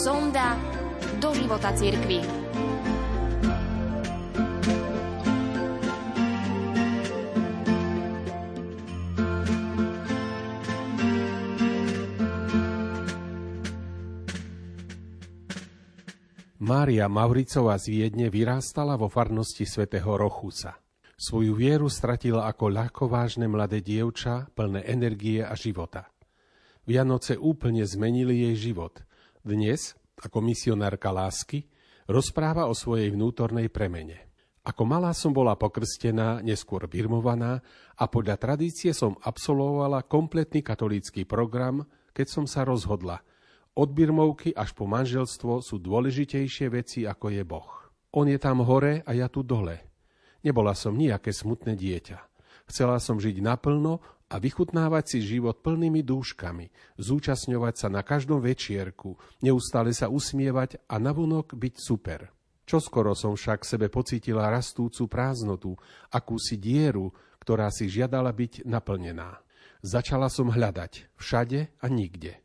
Sonda do života cirkvi. Mária Mauricová z Viedne vyrástala vo farnosti svätého Rochusa. Svoju vieru stratila ako ľahkovážne mladé dievča, plné energie a života. Vianoce úplne zmenili jej život. Dnes, ako misionárka lásky, rozpráva o svojej vnútornej premene. Ako malá som bola pokrstená, neskôr birmovaná a podľa tradície som absolvovala kompletný katolícky program, keď som sa rozhodla – od birmovky až po manželstvo sú dôležitejšie veci, ako je Boh. On je tam hore a ja tu dole. Nebola som nejaké smutné dieťa. Chcela som žiť naplno a vychutnávať si život plnými dúškami, zúčastňovať sa na každom večierku, neustále sa usmievať a navonok byť super. Čoskoro som však sebe pocítila rastúcu prázdnotu, akúsi dieru, ktorá si žiadala byť naplnená. Začala som hľadať všade a nikde.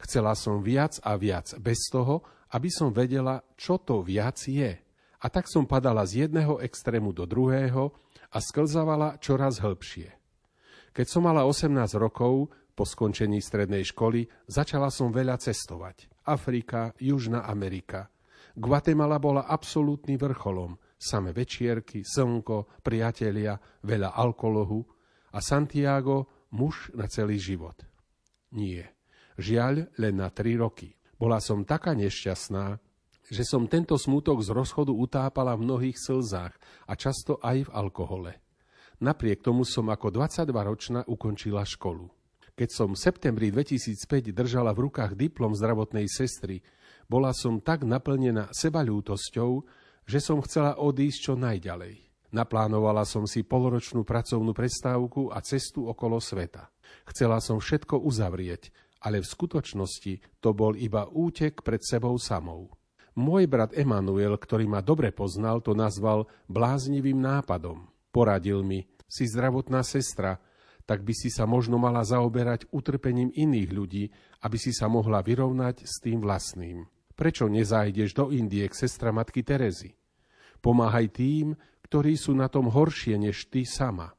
Chcela som viac a viac, bez toho, aby som vedela, čo to viac je. A tak som padala z jedného extrému do druhého a sklzávala čoraz hĺbšie. Keď som mala 18 rokov, po skončení strednej školy, začala som veľa cestovať. Afrika, Južná Amerika. Guatemala bola absolútny vrcholom. Same večierky, slnko, priatelia, veľa alkoholu a Santiago muž na celý život. Nie. Žiaľ, len na tri roky. Bola som taká nešťastná, že som tento smútok z rozchodu utápala v mnohých slzách a často aj v alkohole. Napriek tomu som ako 22-ročná ukončila školu. Keď som v septembri 2005 držala v rukách diplom zdravotnej sestry, bola som tak naplnená sebalútosťou, že som chcela odísť čo najďalej. Naplánovala som si poloročnú pracovnú prestávku a cestu okolo sveta. Chcela som všetko uzavrieť, ale v skutočnosti to bol iba útek pred sebou samou. Môj brat Emanuel, ktorý ma dobre poznal, to nazval bláznivým nápadom. Poradil mi, si zdravotná sestra, tak by si sa možno mala zaoberať utrpením iných ľudí, aby si sa mohla vyrovnať s tým vlastným. Prečo nezájdeš do Indie k sestra matky Terezy? Pomáhaj tým, ktorí sú na tom horšie než ty sama.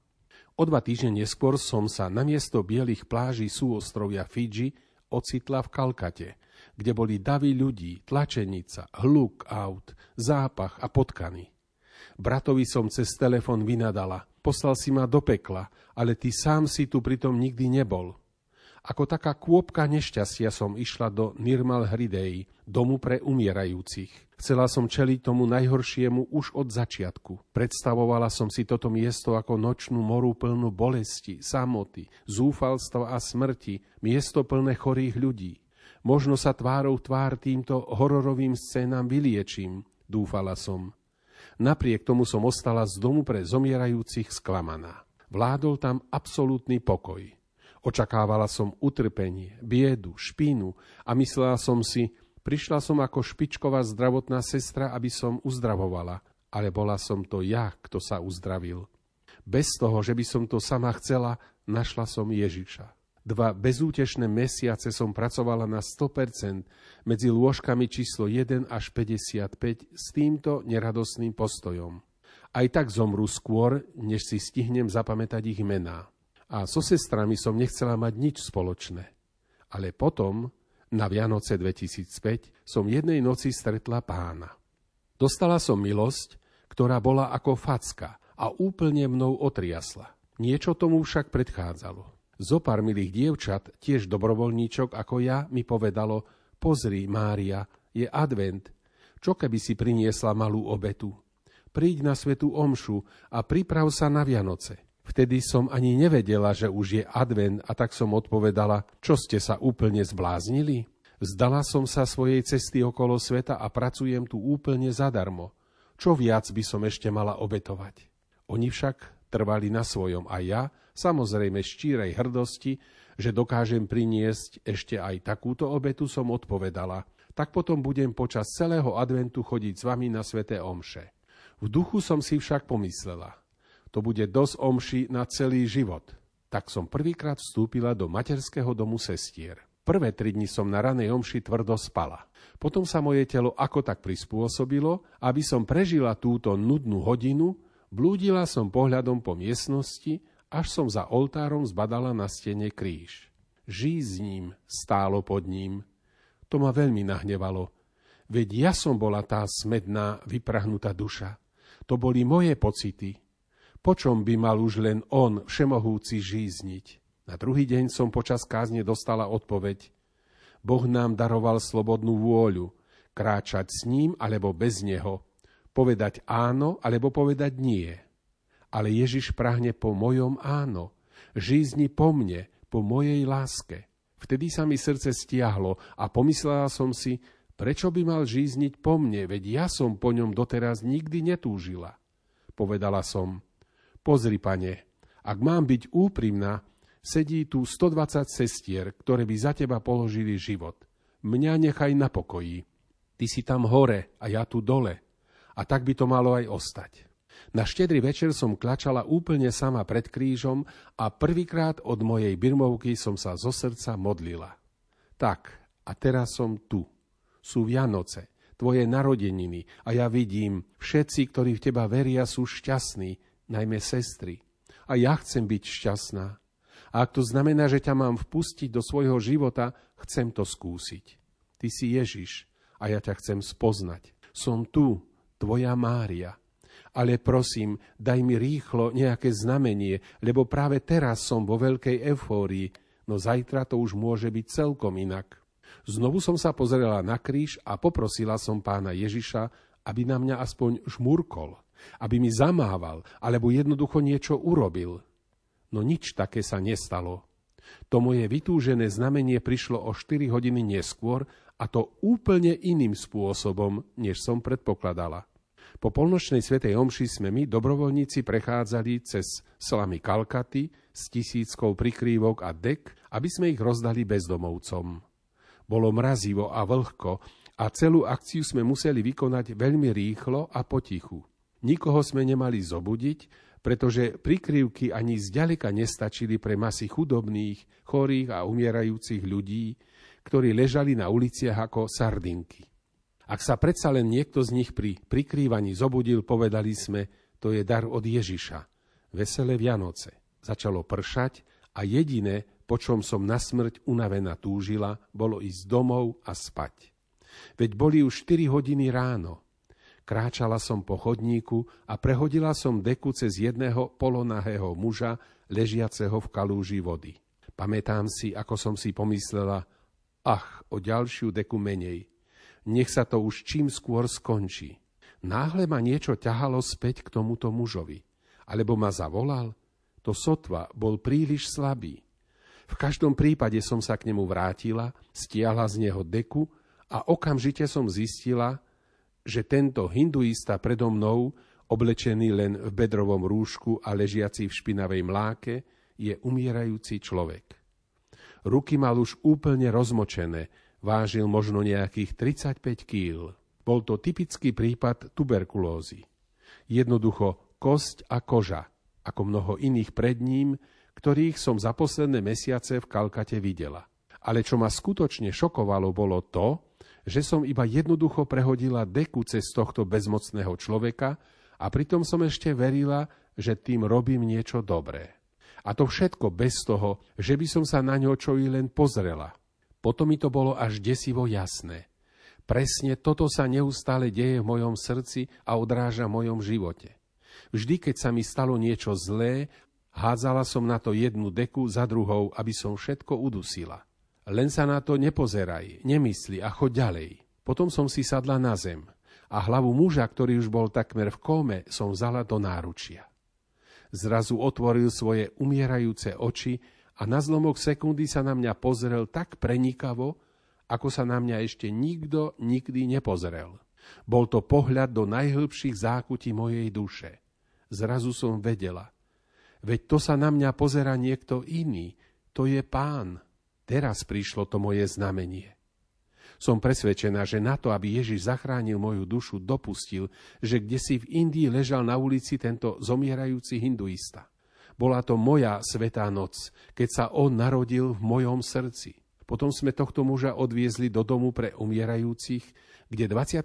O dva týždne neskôr som sa namiesto bielých pláží súostrovia Fidži ocitla v Kalkate, kde boli davy ľudí, tlačenica, hluk aut, zápach a potkany. Bratovi som cez telefon vynadala, poslal si ma do pekla, ale ty sám si tu pritom nikdy nebol. Ako taká kôpka nešťastia som išla do Nirmal Hridej, domu pre umierajúcich. Chcela som čeliť tomu najhoršiemu už od začiatku. Predstavovala som si toto miesto ako nočnú moru plnú bolesti, samoty, zúfalstva a smrti, miesto plné chorých ľudí. Možno sa tvárou tvár týmto hororovým scénám vyliečím, dúfala som. Napriek tomu som ostala z domu pre zomierajúcich sklamaná. Vládol tam absolútny pokoj. Očakávala som utrpenie, biedu, špínu a myslela som si, prišla som ako špičková zdravotná sestra, aby som uzdravovala, ale bola som to ja, kto sa uzdravil. Bez toho, že by som to sama chcela, našla som Ježiša. Dva bezútešné mesiace som pracovala na 100% medzi lôžkami číslo 1 až 55 s týmto neradosným postojom. Aj tak zomru skôr, než si stihnem zapamätať ich mená a so sestrami som nechcela mať nič spoločné. Ale potom, na Vianoce 2005, som jednej noci stretla pána. Dostala som milosť, ktorá bola ako facka a úplne mnou otriasla. Niečo tomu však predchádzalo. Zo pár milých dievčat, tiež dobrovoľníčok ako ja, mi povedalo, pozri, Mária, je advent, čo keby si priniesla malú obetu? Príď na svetú omšu a priprav sa na Vianoce. Vtedy som ani nevedela, že už je advent a tak som odpovedala, čo ste sa úplne zbláznili? Zdala som sa svojej cesty okolo sveta a pracujem tu úplne zadarmo. Čo viac by som ešte mala obetovať? Oni však trvali na svojom a ja, samozrejme štírej hrdosti, že dokážem priniesť ešte aj takúto obetu, som odpovedala. Tak potom budem počas celého adventu chodiť s vami na sveté omše. V duchu som si však pomyslela – to bude dosť omši na celý život. Tak som prvýkrát vstúpila do materského domu sestier. Prvé tri dni som na ranej omši tvrdo spala. Potom sa moje telo ako tak prispôsobilo, aby som prežila túto nudnú hodinu, blúdila som pohľadom po miestnosti, až som za oltárom zbadala na stene kríž. ním stálo pod ním. To ma veľmi nahnevalo. Veď ja som bola tá smedná, vyprahnutá duša. To boli moje pocity. Počom by mal už len on, všemohúci, žízniť? Na druhý deň som počas kázne dostala odpoveď. Boh nám daroval slobodnú vôľu, kráčať s ním alebo bez neho, povedať áno alebo povedať nie. Ale Ježiš prahne po mojom áno, žízni po mne, po mojej láske. Vtedy sa mi srdce stiahlo a pomyslela som si, prečo by mal žízniť po mne, veď ja som po ňom doteraz nikdy netúžila. Povedala som, pozri, pane, ak mám byť úprimná, sedí tu 120 sestier, ktoré by za teba položili život. Mňa nechaj na pokoji. Ty si tam hore a ja tu dole. A tak by to malo aj ostať. Na štedrý večer som klačala úplne sama pred krížom a prvýkrát od mojej birmovky som sa zo srdca modlila. Tak, a teraz som tu. Sú Vianoce, tvoje narodeniny a ja vidím, všetci, ktorí v teba veria, sú šťastní, najmä sestry. A ja chcem byť šťastná. A ak to znamená, že ťa mám vpustiť do svojho života, chcem to skúsiť. Ty si Ježiš a ja ťa chcem spoznať. Som tu, tvoja Mária. Ale prosím, daj mi rýchlo nejaké znamenie, lebo práve teraz som vo veľkej eufórii, no zajtra to už môže byť celkom inak. Znovu som sa pozrela na kríž a poprosila som pána Ježiša, aby na mňa aspoň žmurkol, aby mi zamával, alebo jednoducho niečo urobil. No nič také sa nestalo. To moje vytúžené znamenie prišlo o 4 hodiny neskôr a to úplne iným spôsobom, než som predpokladala. Po polnočnej svetej omši sme my, dobrovoľníci, prechádzali cez slamy Kalkaty s tisíckou prikrývok a dek, aby sme ich rozdali bezdomovcom. Bolo mrazivo a vlhko a celú akciu sme museli vykonať veľmi rýchlo a potichu. Nikoho sme nemali zobudiť, pretože prikryvky ani zďaleka nestačili pre masy chudobných, chorých a umierajúcich ľudí, ktorí ležali na uliciach ako sardinky. Ak sa predsa len niekto z nich pri prikrývaní zobudil, povedali sme, to je dar od Ježiša. Veselé Vianoce. Začalo pršať a jediné, po čom som na smrť unavená túžila, bolo ísť domov a spať. Veď boli už 4 hodiny ráno. Kráčala som po chodníku a prehodila som deku cez jedného polonahého muža, ležiaceho v kalúži vody. Pamätám si, ako som si pomyslela, ach, o ďalšiu deku menej. Nech sa to už čím skôr skončí. Náhle ma niečo ťahalo späť k tomuto mužovi. Alebo ma zavolal? To sotva bol príliš slabý. V každom prípade som sa k nemu vrátila, stiahla z neho deku a okamžite som zistila, že tento hinduista predo mnou, oblečený len v bedrovom rúšku a ležiaci v špinavej mláke, je umierajúci človek. Ruky mal už úplne rozmočené, vážil možno nejakých 35 kýl. Bol to typický prípad tuberkulózy. Jednoducho kosť a koža, ako mnoho iných pred ním, ktorých som za posledné mesiace v Kalkate videla. Ale čo ma skutočne šokovalo, bolo to, že som iba jednoducho prehodila deku cez tohto bezmocného človeka a pritom som ešte verila, že tým robím niečo dobré. A to všetko bez toho, že by som sa na ňo čo i len pozrela. Potom mi to bolo až desivo jasné. Presne toto sa neustále deje v mojom srdci a odráža v mojom živote. Vždy, keď sa mi stalo niečo zlé, hádzala som na to jednu deku za druhou, aby som všetko udusila. Len sa na to nepozeraj, nemysli a choď ďalej. Potom som si sadla na zem a hlavu muža, ktorý už bol takmer v kóme, som vzala do náručia. Zrazu otvoril svoje umierajúce oči a na zlomok sekundy sa na mňa pozrel tak prenikavo, ako sa na mňa ešte nikto nikdy nepozrel. Bol to pohľad do najhlbších zákutí mojej duše. Zrazu som vedela. Veď to sa na mňa pozera niekto iný. To je pán. Teraz prišlo to moje znamenie. Som presvedčená, že na to, aby Ježiš zachránil moju dušu, dopustil, že kde si v Indii ležal na ulici tento zomierajúci hinduista. Bola to moja svetá noc, keď sa on narodil v mojom srdci. Potom sme tohto muža odviezli do domu pre umierajúcich, kde 25.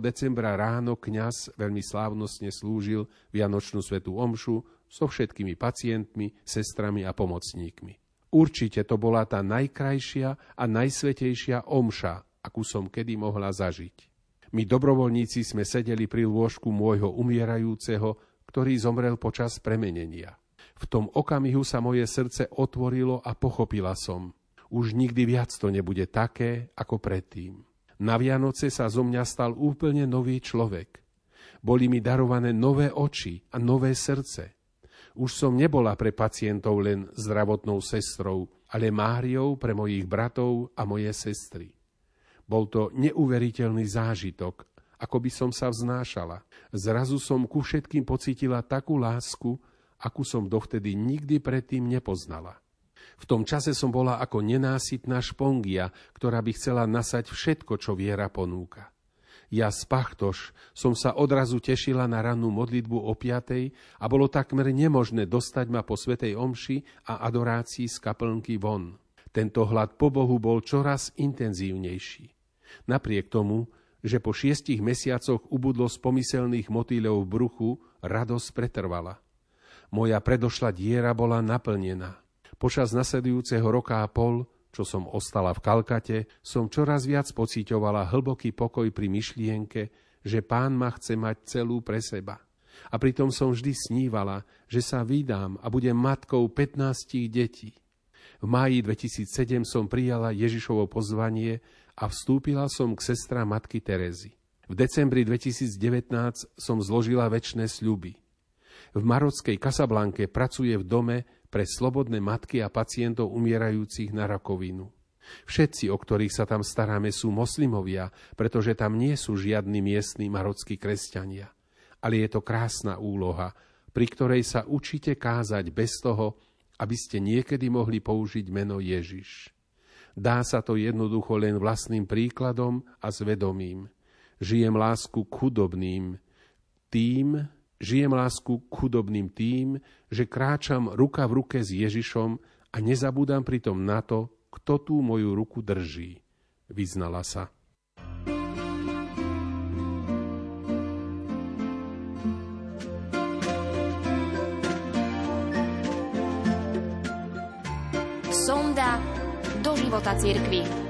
decembra ráno kňaz veľmi slávnostne slúžil Vianočnú svetú omšu so všetkými pacientmi, sestrami a pomocníkmi. Určite to bola tá najkrajšia a najsvetejšia omša, akú som kedy mohla zažiť. My dobrovoľníci sme sedeli pri lôžku môjho umierajúceho, ktorý zomrel počas premenenia. V tom okamihu sa moje srdce otvorilo a pochopila som. Už nikdy viac to nebude také, ako predtým. Na Vianoce sa zo mňa stal úplne nový človek. Boli mi darované nové oči a nové srdce. Už som nebola pre pacientov len zdravotnou sestrou, ale Máriou pre mojich bratov a moje sestry. Bol to neuveriteľný zážitok, ako by som sa vznášala. Zrazu som ku všetkým pocitila takú lásku, akú som dovtedy nikdy predtým nepoznala. V tom čase som bola ako nenásytná špongia, ktorá by chcela nasať všetko, čo viera ponúka. Ja z Pachtoš som sa odrazu tešila na rannú modlitbu o piatej a bolo takmer nemožné dostať ma po svetej omši a adorácii z kaplnky von. Tento hlad po Bohu bol čoraz intenzívnejší. Napriek tomu, že po šiestich mesiacoch ubudlo z pomyselných motýľov v bruchu, radosť pretrvala. Moja predošla diera bola naplnená. Počas nasledujúceho roka a pol čo som ostala v Kalkate, som čoraz viac pocíťovala hlboký pokoj pri myšlienke, že pán ma chce mať celú pre seba. A pritom som vždy snívala, že sa vydám a budem matkou 15 detí. V máji 2007 som prijala Ježišovo pozvanie a vstúpila som k sestra matky Terezy. V decembri 2019 som zložila väčšie sľuby. V marockej Kasablanke pracuje v dome pre slobodné matky a pacientov umierajúcich na rakovinu. Všetci, o ktorých sa tam staráme, sú moslimovia, pretože tam nie sú žiadni miestni marockí kresťania. Ale je to krásna úloha, pri ktorej sa učíte kázať bez toho, aby ste niekedy mohli použiť meno Ježiš. Dá sa to jednoducho len vlastným príkladom a zvedomím. Žijem lásku k chudobným, tým, Žijem lásku k chudobným tým, že kráčam ruka v ruke s Ježišom a nezabúdam pritom na to, kto tú moju ruku drží. Vyznala sa. Sonda do života cirkvi.